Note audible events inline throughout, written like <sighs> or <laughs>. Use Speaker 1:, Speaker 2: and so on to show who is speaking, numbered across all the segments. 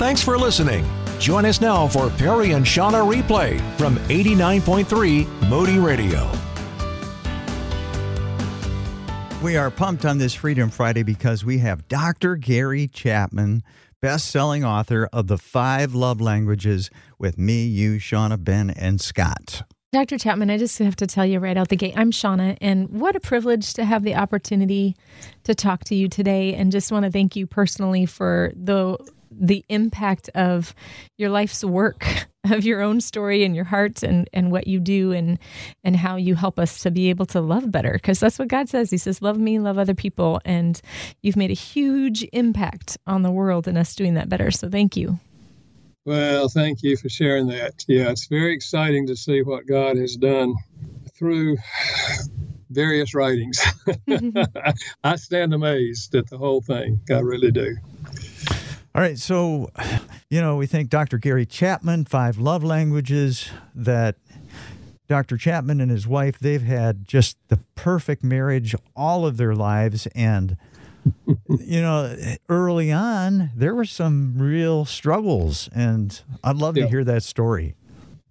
Speaker 1: Thanks for listening. Join us now for Perry and Shawna replay from 89.3 Moody Radio.
Speaker 2: We are pumped on this Freedom Friday because we have Dr. Gary Chapman, best selling author of The Five Love Languages with me, you, Shawna, Ben, and Scott.
Speaker 3: Dr. Chapman, I just have to tell you right out the gate, I'm Shawna, and what a privilege to have the opportunity to talk to you today. And just want to thank you personally for the the impact of your life's work <laughs> of your own story and your heart and and what you do and and how you help us to be able to love better because that's what God says he says love me love other people and you've made a huge impact on the world and us doing that better so thank you
Speaker 4: well, thank you for sharing that. Yeah, it's very exciting to see what God has done through <sighs> various writings. <laughs> <laughs> I stand amazed at the whole thing. I really do.
Speaker 2: All right, so you know, we think Dr. Gary Chapman, Five Love Languages, that Dr. Chapman and his wife, they've had just the perfect marriage all of their lives and you know, early on, there were some real struggles, and I'd love yeah. to hear that story.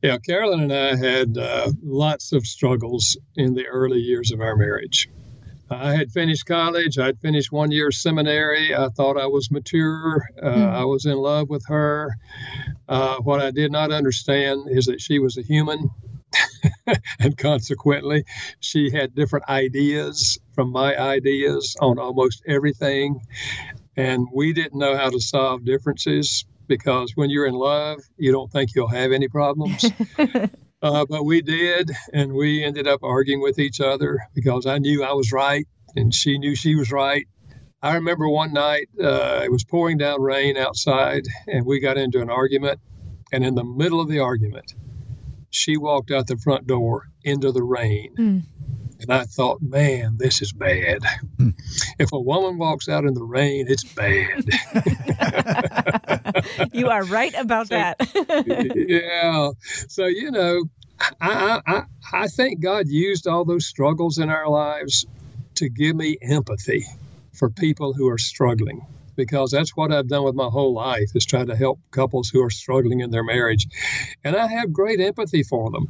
Speaker 4: Yeah, Karolyn and I had uh, lots of struggles in the early years of our marriage. I had finished college. I'd finished one year seminary. I thought I was mature. Uh, mm. I was in love with her. Uh, what I did not understand is that she was a human <laughs> and consequently, she had different ideas from my ideas on almost everything. And we didn't know how to solve differences because when you're in love, you don't think you'll have any problems. <laughs> uh, but we did, and we ended up arguing with each other because I knew I was right and she knew she was right. I remember one night uh, it was pouring down rain outside, and we got into an argument. And in the middle of the argument, she walked out the front door into the rain. Mm. And I thought, man, this is bad. Mm. If a woman walks out in the rain, it's bad. <laughs>
Speaker 3: you are right about so, that. <laughs>
Speaker 4: yeah. So, you know, I, I, I think God used all those struggles in our lives to give me empathy for people who are struggling because that's what I've done with my whole life is try to help couples who are struggling in their marriage. And I have great empathy for them.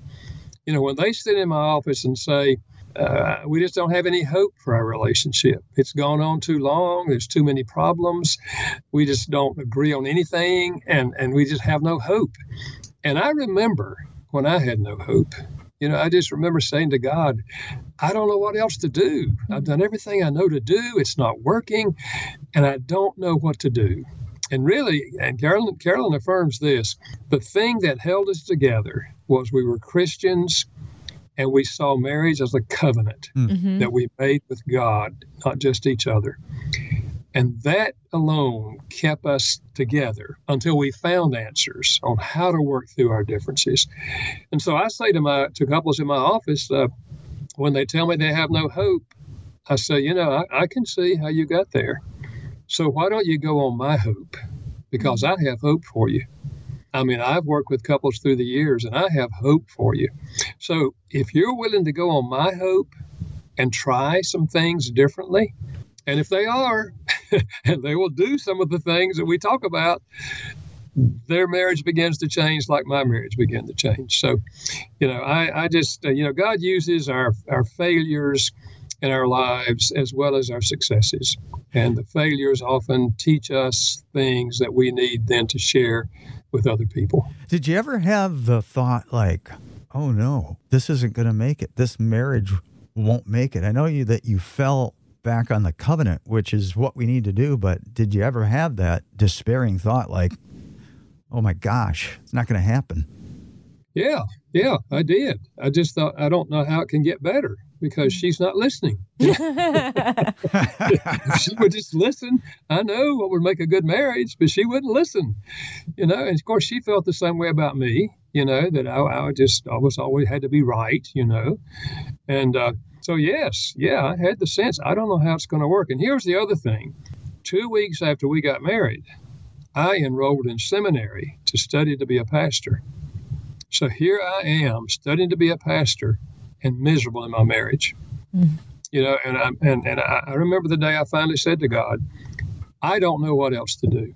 Speaker 4: You know, when they sit in my office and say, uh, we just don't have any hope for our relationship. It's gone on too long. There's too many problems. We just don't agree on anything, and, and we just have no hope. And I remember when I had no hope. You know, I just remember saying to God, I don't know what else to do. I've done everything I know to do. It's not working, and I don't know what to do. And really, and Karolyn, Karolyn affirms this the thing that held us together was we were Christians and we saw marriage as a covenant hmm. mm-hmm. that we made with God, not just each other. And that alone kept us together until we found answers on how to work through our differences. And so I say to my to couples in my office uh, when they tell me they have no hope, I say, you know, I, I can see how you got there. So why don't you go on my hope? Because I have hope for you. I mean, I've worked with couples through the years and I have hope for you. So if you're willing to go on my hope and try some things differently, and if they are, <laughs> and they will do some of the things that we talk about, their marriage begins to change like my marriage began to change. So, you know, I, I just, uh, you know, God uses our, our failures in our lives as well as our successes. And the failures often teach us things that we need then to share with other people.
Speaker 2: Did you ever have the thought like, oh no, this isn't going to make it? This marriage won't make it. I know you that you fell back on the covenant, which is what we need to do. But did you ever have that despairing thought like, oh my gosh, it's not going to happen?
Speaker 4: Yeah, yeah, I did. I just thought, I don't know how it can get better because she's not listening. <laughs> <laughs> she would just listen, I know what would make a good marriage, but she wouldn't listen. You know, and of course, she felt the same way about me, you know, that I, I just, I was always had to be right, you know. And, uh, so, yes, yeah, I had the sense. I don't know how it's going to work. And here's the other thing two weeks after we got married, I enrolled in seminary to study to be a pastor. So here I am studying to be a pastor and miserable in my marriage. Mm. You know, and I and, and I, I remember the day I finally said to God, I don't know what else to do.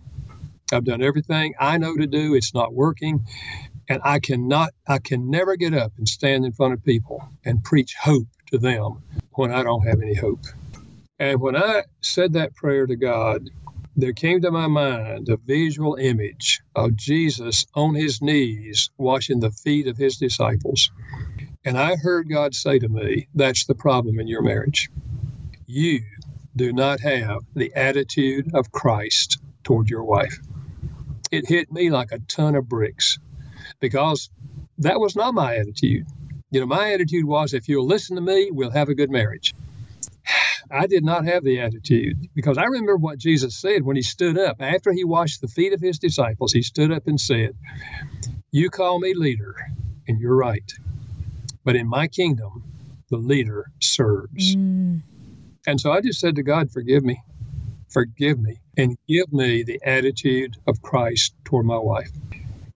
Speaker 4: I've done everything I know to do. It's not working. And I cannot, I can never get up and stand in front of people and preach hope to them when I don't have any hope. And when I said that prayer to God, there came to my mind a visual image of Jesus on his knees washing the feet of his disciples. And I heard God say to me, That's the problem in your marriage. You do not have the attitude of Christ toward your wife. It hit me like a ton of bricks because that was not my attitude. You know, my attitude was if you'll listen to me, we'll have a good marriage. <sighs> I did not have the attitude because I remember what Jesus said when he stood up. After he washed the feet of his disciples, he stood up and said, You call me leader, and you're right. But in my kingdom, the leader serves. Mm. And so I just said to God, Forgive me, forgive me, and give me the attitude of Christ toward my wife.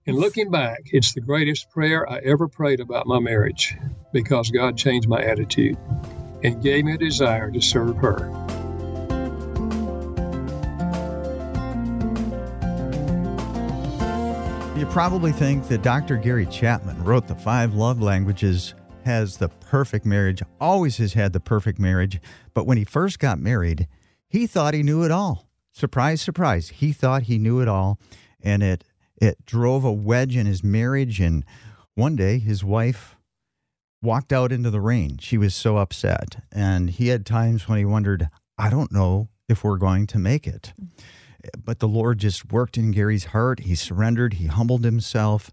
Speaker 4: And looking back, it's the greatest prayer I ever prayed about my marriage because God changed my attitude and gave me a desire to serve her.
Speaker 2: Probably think that Dr. Gary Chapman wrote the five love languages, has the perfect marriage, always has had the perfect marriage, but when he first got married, he thought he knew it all. Surprise, surprise. He thought he knew it all, and it it drove a wedge in his marriage and one day his wife walked out into the rain. She was so upset. And he had times when he wondered, I don't know if we're going to make it. But the Lord just worked in Gary's heart. He surrendered, he humbled himself,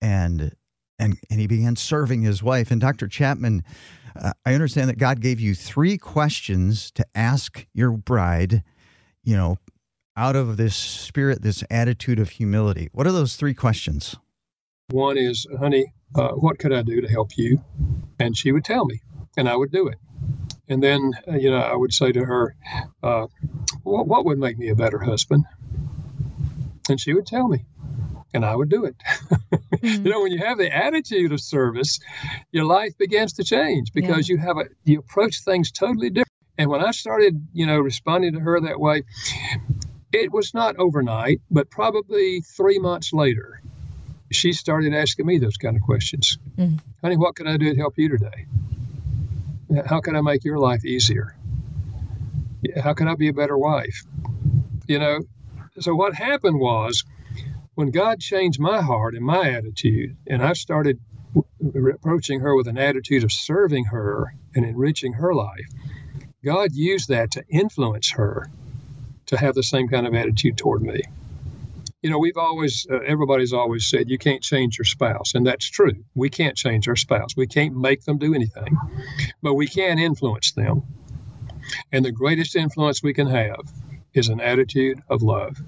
Speaker 2: and and and he began serving his wife. And Dr. Chapman, uh, I understand that God gave you three questions to ask your bride, you know, out of this spirit, this attitude of humility. What are those three questions?
Speaker 4: One is, honey, uh, what could I do to help you? And she would tell me, and I would do it. And then, uh, you know, I would say to her, uh, what, what would make me a better husband? And she would tell me, and I would do it. <laughs> mm-hmm. You know, when you have the attitude of service, your life begins to change because yeah. you have a you approach things totally different. And when I started, you know, responding to her that way, it was not overnight, but probably three months later, she started asking me those kind of questions. Mm-hmm. Honey, what can I do to help you today? How can I make your life easier? How can I be a better wife? You know, so what happened was when God changed my heart and my attitude, and I started approaching her with an attitude of serving her and enriching her life, God used that to influence her to have the same kind of attitude toward me you know, we've always, uh, everybody's always said you can't change your spouse. And that's true. We can't change our spouse. We can't make them do anything, but we can influence them. And the greatest influence we can have is an attitude of love,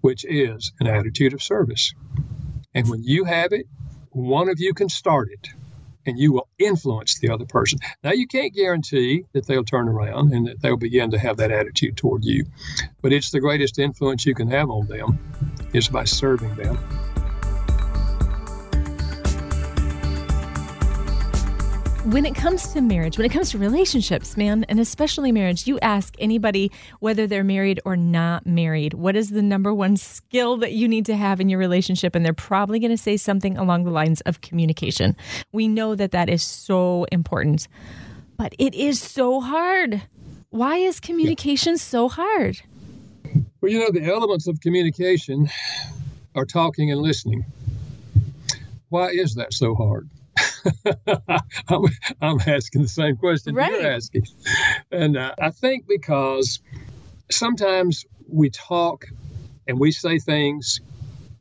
Speaker 4: which is an attitude of service. And when you have it, one of you can start it and you will influence the other person. Now, you can't guarantee that they'll turn around and that they'll begin to have that attitude toward you, but it's the greatest influence you can have on them is by serving them.
Speaker 3: When it comes to marriage, when it comes to relationships, man, and especially marriage, you ask anybody whether they're married or not married, what is the number one skill that you need to have in your relationship? And they're probably going to say something along the lines of communication. We know that that is so important, but it is so hard. Why is communication yeah. so hard?
Speaker 4: Well, you know, the elements of communication are talking and listening. Why is that so hard? <laughs> I'm, I'm, asking the same question right. you're asking. And uh, I think because sometimes we talk and we say things,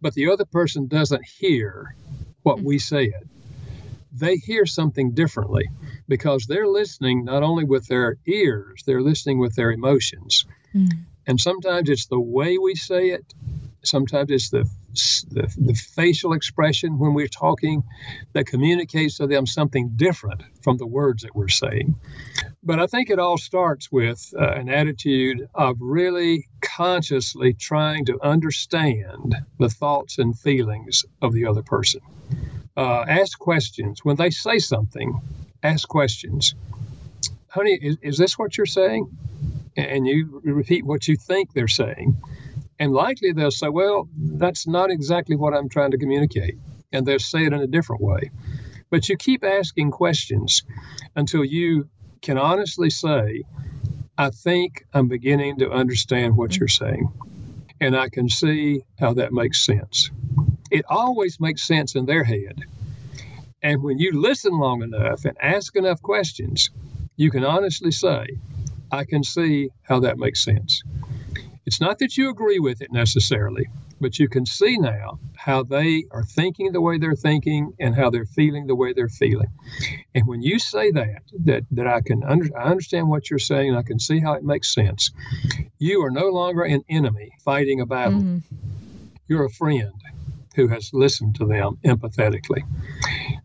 Speaker 4: but the other person doesn't hear what we mm-hmm. said. They hear something differently because they're listening not only with their ears, they're listening with their emotions. Mm. And sometimes it's the way we say it, sometimes it's the the, the facial expression when we're talking that communicates to them something different from the words that we're saying. But I think it all starts with uh, an attitude of really consciously trying to understand the thoughts and feelings of the other person. Uh, ask questions. When they say something, ask questions. Honey, is, is this what you're saying? And you repeat what you think they're saying And likely they'll say, well, that's not exactly what I'm trying to communicate. And they'll say it in a different way. But you keep asking questions until you can honestly say, I think I'm beginning to understand what you're saying. And I can see how that makes sense. It always makes sense in their head. And when you listen long enough and ask enough questions, you can honestly say, I can see how that makes sense. It's not that you agree with it necessarily, but you can see now how they are thinking the way they're thinking and how they're feeling the way they're feeling. And when you say that, that, that I can under, I understand what you're saying, and I can see how it makes sense, you are no longer an enemy fighting a battle. Mm-hmm. You're a friend who has listened to them empathetically.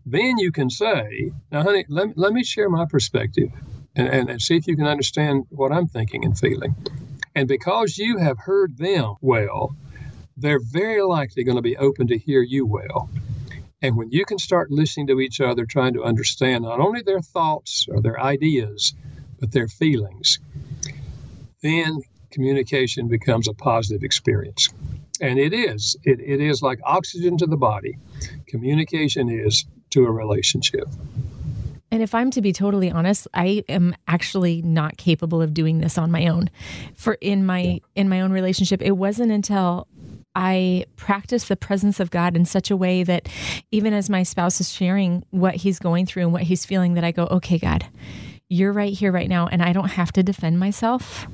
Speaker 4: Then you can say, now, honey, let, let me share my perspective and, and, and see if you can understand what I'm thinking and feeling. And because you have heard them well, they're very likely going to be open to hear you well. And when you can start listening to each other, trying to understand not only their thoughts or their ideas, but their feelings, then communication becomes a positive experience. And it is. It, it is like oxygen to the body. Communication is to a relationship.
Speaker 3: And if I'm to be totally honest, I am actually not capable of doing this on my own. For in my yeah. in my own relationship, it wasn't until I practice the presence of God in such a way that even as my spouse is sharing what he's going through and what he's feeling, that I go, okay, God, you're right here, right now, and I don't have to defend myself.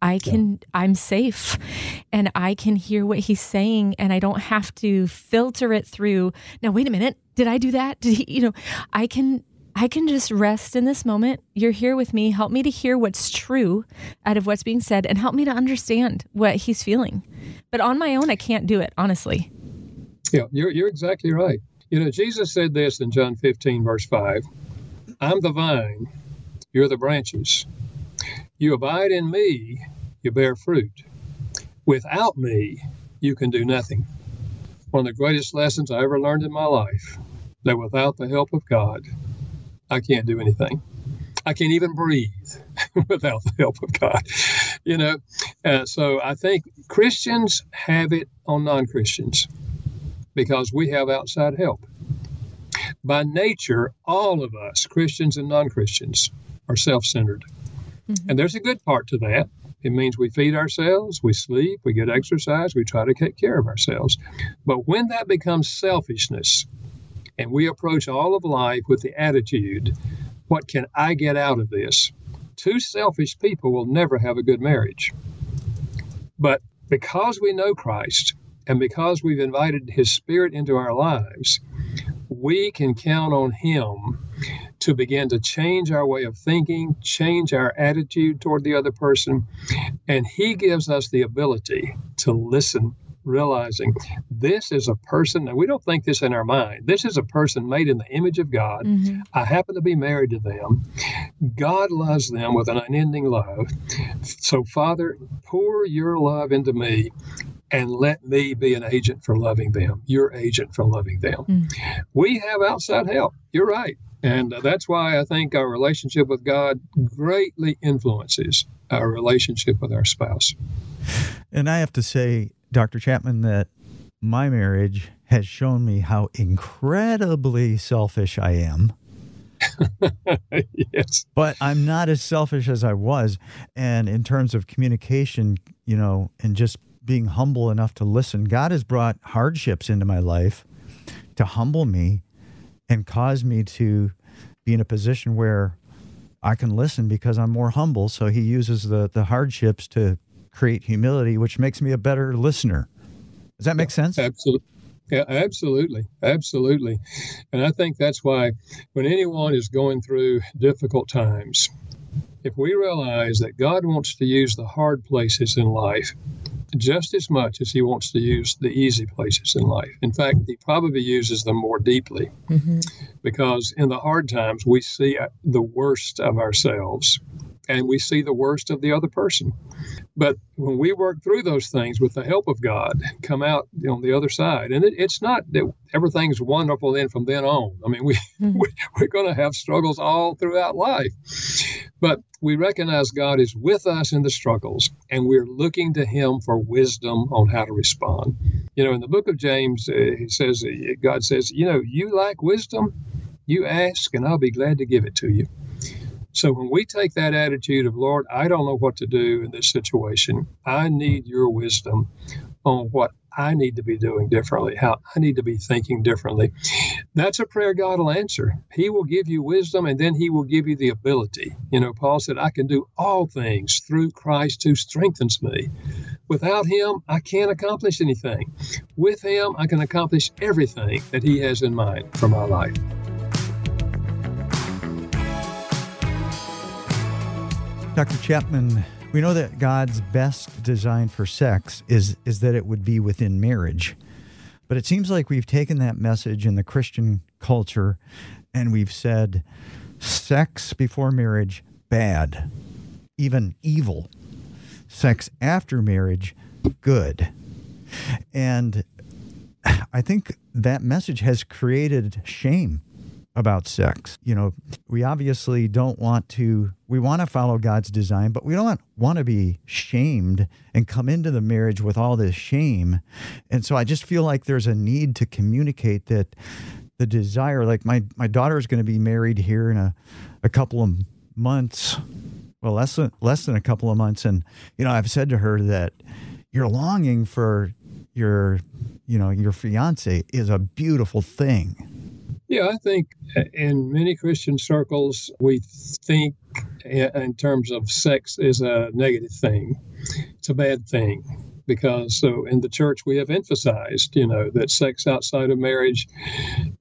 Speaker 3: I can, yeah. I'm safe and I can hear what he's saying and I don't have to filter it through. Now, wait a minute. Did I do that? Did he, you know, I can I can just rest in this moment. You're here with me. Help me to hear what's true out of what's being said and help me to understand what he's feeling. But on my own, I can't do it, honestly.
Speaker 4: Yeah, you're, you're exactly right. You know, Jesus said this in John 15, verse 5 I'm the vine, you're the branches. You abide in me, you bear fruit. Without me, you can do nothing. One of the greatest lessons I ever learned in my life that without the help of God, I can't do anything. I can't even breathe <laughs> without the help of God. You know, uh, so I think Christians have it on non Christians because we have outside help. By nature, all of us, Christians and non Christians, are self centered. Mm-hmm. And there's a good part to that. It means we feed ourselves, we sleep, we get exercise, we try to take care of ourselves. But when that becomes selfishness, and we approach all of life with the attitude, what can I get out of this? Two selfish people will never have a good marriage. But because we know Christ and because we've invited His Spirit into our lives, we can count on Him to begin to change our way of thinking, change our attitude toward the other person. And He gives us the ability to listen realizing this is a person, and we don't think this in our mind. This is a person made in the image of God. Mm-hmm. I happen to be married to them. God loves them with an unending love. So, Father, pour your love into me and let me be an agent for loving them, your agent for loving them. Mm. We have outside help. You're right. And uh, that's why I think our relationship with God greatly influences our relationship with our spouse.
Speaker 2: And I have to say, Dr. Chapman, that my marriage has shown me how incredibly selfish I am. <laughs>
Speaker 4: yes.
Speaker 2: But I'm not as selfish as I was. And in terms of communication, you know, and just being humble enough to listen, God has brought hardships into my life to humble me and cause me to be in a position where I can listen because I'm more humble. So he uses the, the hardships to create humility, which makes me a better listener. Does that make sense?
Speaker 4: Absolutely. Yeah, absolutely. Absolutely. And I think that's why when anyone is going through difficult times, if we realize that God wants to use the hard places in life just as much as he wants to use the easy places in life. In fact, he probably uses them more deeply mm-hmm. because in the hard times we see the worst of ourselves and we see the worst of the other person. But when we work through those things with the help of God, come out on the other side, and it, it's not that everything's wonderful then from then on. I mean, we, mm-hmm. <laughs> we we're going to have struggles all throughout life, but we recognize God is with us in the struggles, and we're looking to Him for wisdom on how to respond. You know, in the book of James, uh, he says, uh, God says, you know, you lack wisdom, you ask, and I'll be glad to give it to you. So when we take that attitude of, Lord, I don't know what to do in this situation, I need your wisdom on what I need to be doing differently, how I need to be thinking differently. That's a prayer God will answer. He will give you wisdom and then He will give you the ability. You know, Paul said, I can do all things through Christ who strengthens me. Without Him, I can't accomplish anything. With Him, I can accomplish everything that He has in mind for my life.
Speaker 2: Dr. Chapman, we know that God's best design for sex is, is that it would be within marriage. But it seems like we've taken that message in the Christian culture and we've said sex before marriage, bad, even evil. Sex after marriage, good. And I think that message has created shame about sex. You know, we obviously don't want to, we want to follow God's design, but we don't want to be shamed and come into the marriage with all this shame. And so I just feel like there's a need to communicate that the desire, like my, my daughter is going to be married here in a, a couple of months. Well, less than, less than a couple of months. And, you know, I've said to her that you're longing for your, you know, your fiance is a beautiful thing
Speaker 4: yeah, I think in many Christian circles, we think in terms of sex is a negative thing. It's a bad thing because so in the church we have emphasized, you know, that sex outside of marriage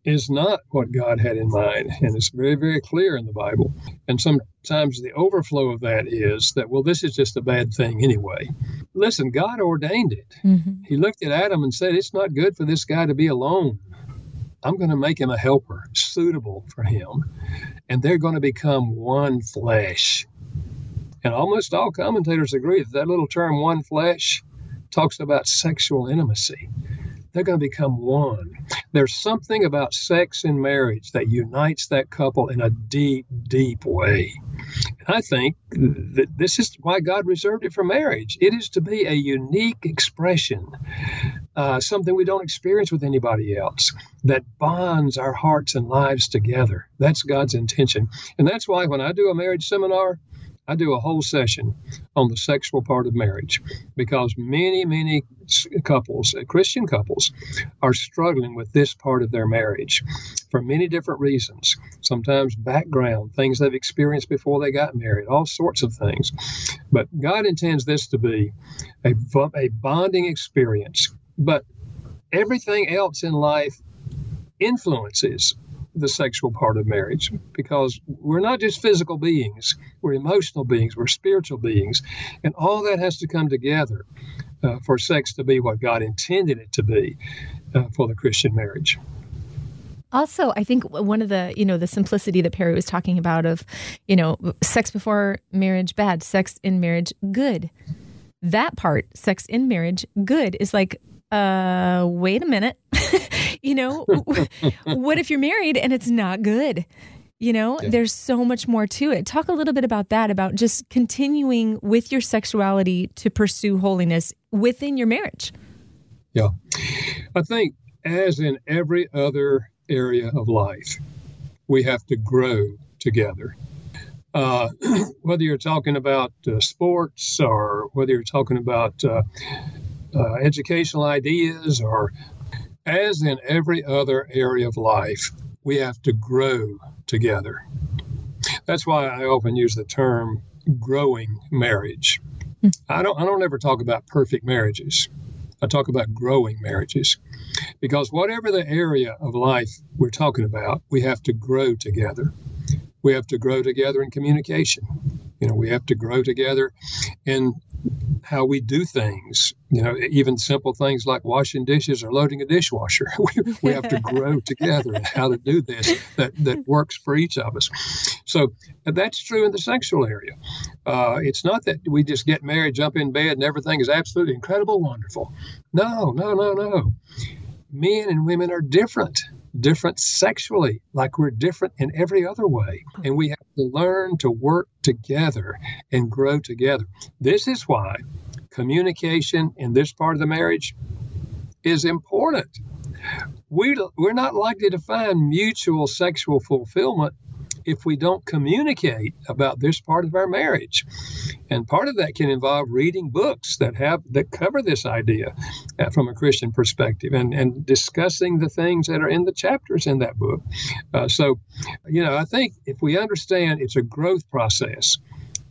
Speaker 4: is not what God had in mind, and it's very, very clear in the Bible. And sometimes the overflow of that is that well, this is just a bad thing anyway. Listen, God ordained it. Mm-hmm. He looked at Adam and said, "It's not good for this guy to be alone." I'm going to make him a helper suitable for him. And they're going to become one flesh. And almost all commentators agree that that little term, one flesh, talks about sexual intimacy. They're going to become one. There's something about sex in marriage that unites that couple in a deep, deep way. And I think that this is why God reserved it for marriage. It is to be a unique expression, uh, something we don't experience with anybody else, that bonds our hearts and lives together. That's God's intention. And that's why when I do a marriage seminar, I do a whole session on the sexual part of marriage because many, many couples, uh, Christian couples, are struggling with this part of their marriage for many different reasons. Sometimes background, things they've experienced before they got married, all sorts of things. But God intends this to be a, a bonding experience. But everything else in life influences the sexual part of marriage because we're not just physical beings, we're emotional beings, we're spiritual beings. And all that has to come together uh, for sex to be what God intended it to be uh, for the Christian marriage.
Speaker 3: Also, I think one of the, you know, the simplicity that Perry was talking about of, you know, sex before marriage bad, sex in marriage good. That part, sex in marriage good, is like, uh, wait a minute. <laughs> you know, what if you're married and it's not good? You know, yeah. there's so much more to it. Talk a little bit about that, about just continuing with your sexuality to pursue holiness within your marriage.
Speaker 4: Yeah. I think, as in every other area of life, we have to grow together. Uh, <clears throat> whether you're talking about uh, sports or whether you're talking about uh, uh educational ideas or as in every other area of life, we have to grow together. That's why I often use the term growing marriage. Hmm. I don't I don't ever talk about perfect marriages. I talk about growing marriages. Because whatever the area of life we're talking about, we have to grow together. We have to grow together in communication. You know, we have to grow together in how we do things. You know, even simple things like washing dishes or loading a dishwasher. <laughs> we, we have to <laughs> grow together in how to do this that, that works for each of us. So that's true in the sexual area. Uh, it's not that we just get married, jump in bed, and everything is absolutely incredible, wonderful. No, no, no, no. Men and women are different different sexually, like we're different in every other way. Mm-hmm. And we have to learn to work together and grow together. This is why communication in this part of the marriage is important. We, we're not likely to find mutual sexual fulfillment if we don't communicate about this part of our marriage. And part of that can involve reading books that have that cover this idea uh, from a Christian perspective and, and discussing the things that are in the chapters in that book. Uh, so, you know, I think if we understand it's a growth process,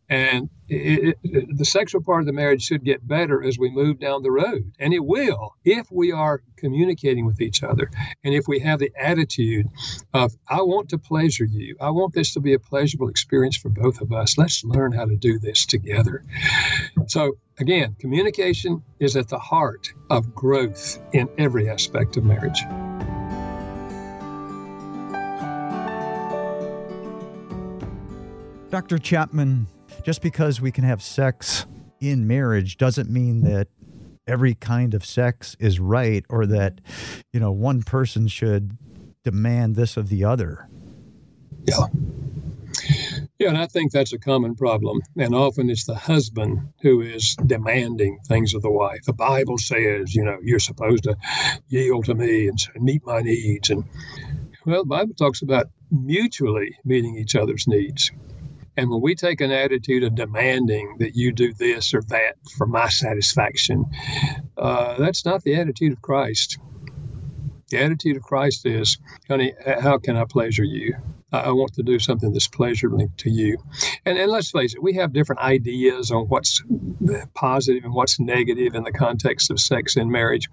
Speaker 4: and it, it, the sexual part of the marriage should get better as we move down the road. And it will if we are communicating with each other and if we have the attitude of, I want to pleasure you. I want this to be a pleasurable experience for both of us. Let's learn how to do this together. So, again, communication is at the heart of growth in every aspect of marriage.
Speaker 2: Dr. Chapman, just because we can have sex in marriage doesn't mean that every kind of sex is right or that you know one person should demand this of the other.
Speaker 4: Yeah. Yeah and i think that's a common problem and often it's the husband who is demanding things of the wife. The bible says you know you're supposed to yield to me and meet my needs and well the bible talks about mutually meeting each other's needs and when we take an attitude of demanding that you do this or that for my satisfaction, uh, that's not the attitude of Christ. The attitude of Christ is, honey, how can I pleasure you? I want to do something that's pleasurable to you. And, and let's face it, we have different ideas on what's positive and what's negative in the context of sex and marriage.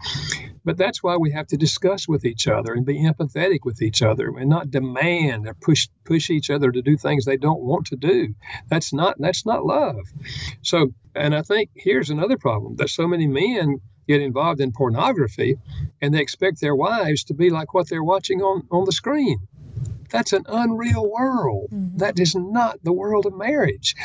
Speaker 4: But that's why we have to discuss with each other and be empathetic with each other and not demand or push push each other to do things they don't want to do. That's not that's not love. So, and I think here's another problem that so many men get involved in pornography and they expect their wives to be like what they're watching on, on the screen. That's an unreal world. Mm-hmm. That is not the world of marriage.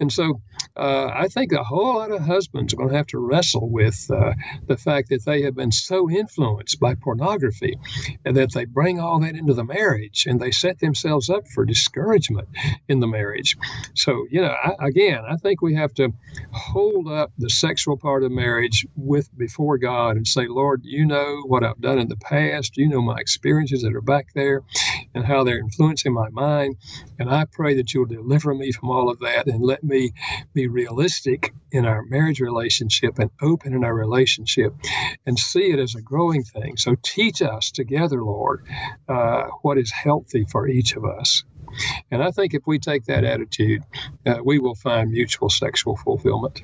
Speaker 4: And so uh, I think a whole lot of husbands are going to have to wrestle with uh, the fact that they have been so influenced by pornography and that they bring all that into the marriage and they set themselves up for discouragement in the marriage. So, you know, I, again, I think we have to hold up the sexual part of marriage with before God and say, Lord, you know what I've done in the past. You know my experiences that are back there and how they're influencing my mind. And I pray that you'll deliver me from all of that and let me be realistic in our marriage relationship and open in our relationship and see it as a growing thing. So teach us together, Lord, uh, what is healthy for each of us. And I think if we take that attitude, uh, we will find mutual sexual fulfillment.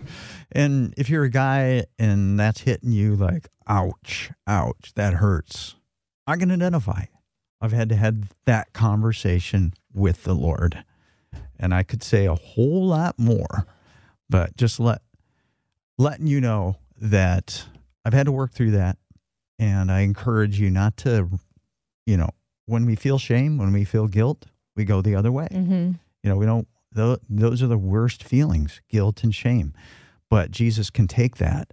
Speaker 2: And if you're a guy and that's hitting you like, ouch, ouch, that hurts, I can identify. I've had to have that conversation with the Lord. And I could say a whole lot more, but just let letting you know that I've had to work through that. And I encourage you not to, you know, when we feel shame, when we feel guilt, we go the other way. Mm-hmm. You know, we don't, those are the worst feelings, guilt and shame. But Jesus can take that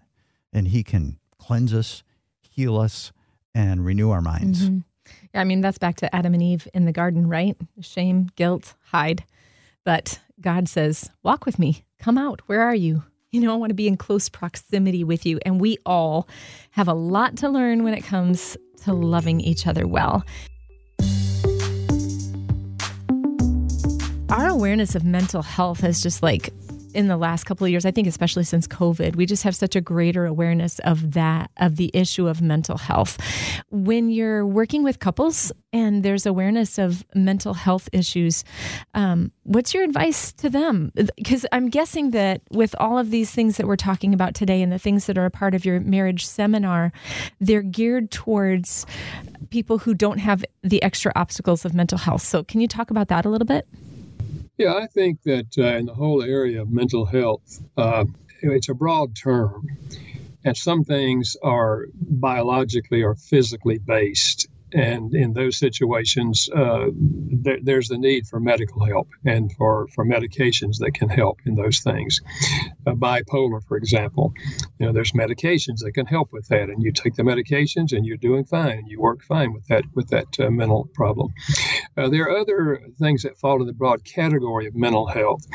Speaker 2: and he can cleanse us, heal us, and renew our minds.
Speaker 3: Mm-hmm. Yeah, I mean, that's back to Adam and Eve in the garden, right? Shame, guilt, hide. But God says, Walk with me, come out. Where are you? You know, I want to be in close proximity with you. And we all have a lot to learn when it comes to loving each other well. Our awareness of mental health has just like in the last couple of years, I think especially since COVID, we just have such a greater awareness of that, of the issue of mental health. When you're working with couples and there's awareness of mental health issues, um, what's your advice to them? Because I'm guessing that with all of these things that we're talking about today and the things that are a part of your marriage seminar, they're geared towards people who don't have the extra obstacles of mental health. So, can you talk about that a little bit?
Speaker 4: Yeah, I think that uh, in the whole area of mental health, uh, it's a broad term, and some things are biologically or physically based, and in those situations, uh, there, there's the need for medical help and for, for medications that can help in those things. Uh, bipolar, for example, you know, there's medications that can help with that, and you take the medications and you're doing fine, and you work fine with that with that uh, mental problem. Uh, there are other things that fall in the broad category of mental health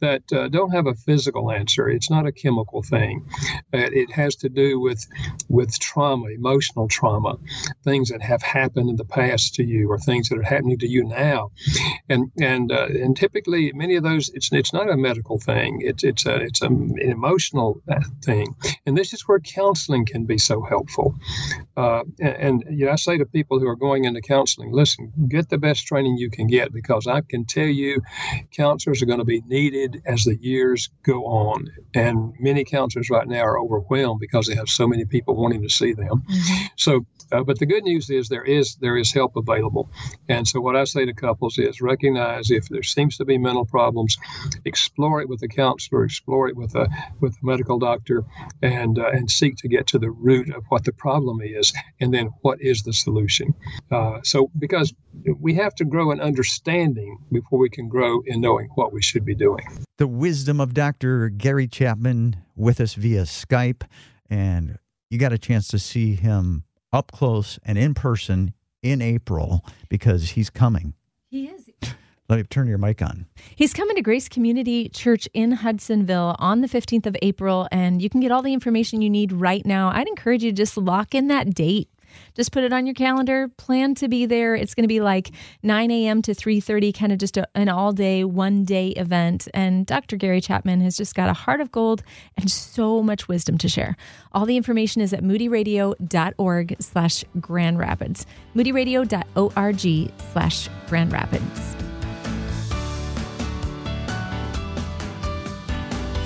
Speaker 4: that uh, don't have a physical answer. It's not a chemical thing. it has to do with with trauma, emotional trauma, things that have happened in the past to you or things that are happening to you now. And and uh, and typically many of those it's it's not a medical thing. It's it's a it's a, an emotional uh, thing. And this is where counseling can be so helpful. Uh, and, and you know, I say to people who are going into counseling, listen, get the best training you can get because I can tell you counselors are going to be needed as the years go on. And many counselors right now are overwhelmed because they have so many people wanting to see them. Mm-hmm. So uh, but the good news is there is there is help available, and so what I say to couples is recognize if there seems to be mental problems, explore it with a counselor, explore it with a with a medical doctor, and uh, and seek to get to the root of what the problem is, and then what is the solution. Uh, so because we have to grow in understanding before we can grow in knowing what we should be doing.
Speaker 2: The wisdom of Dr. Gary Chapman with us via Skype, and you got a chance to see him up close and in person in April because he's coming.
Speaker 3: He is.
Speaker 2: Let me turn your mic on.
Speaker 3: He's coming to Grace Community Church in Hudsonville on the 15th of April, and you can get all the information you need right now. I'd encourage you to just lock in that date just put it on your calendar. Plan to be there. It's going to be like 9 a.m. to 3:30, kind of just a, an all-day, one-day event. And Dr. Gary Chapman has just got a heart of gold and so much wisdom to share. All the information is at moodyradio.org/slash Grand Rapids. moodyradio.org/slash Grand Rapids.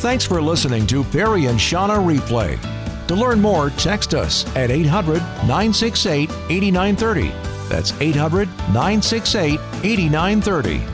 Speaker 1: Thanks for listening to Perry and Shawna Replay. To learn more, text us at 800 968 8930. That's 800 968 8930.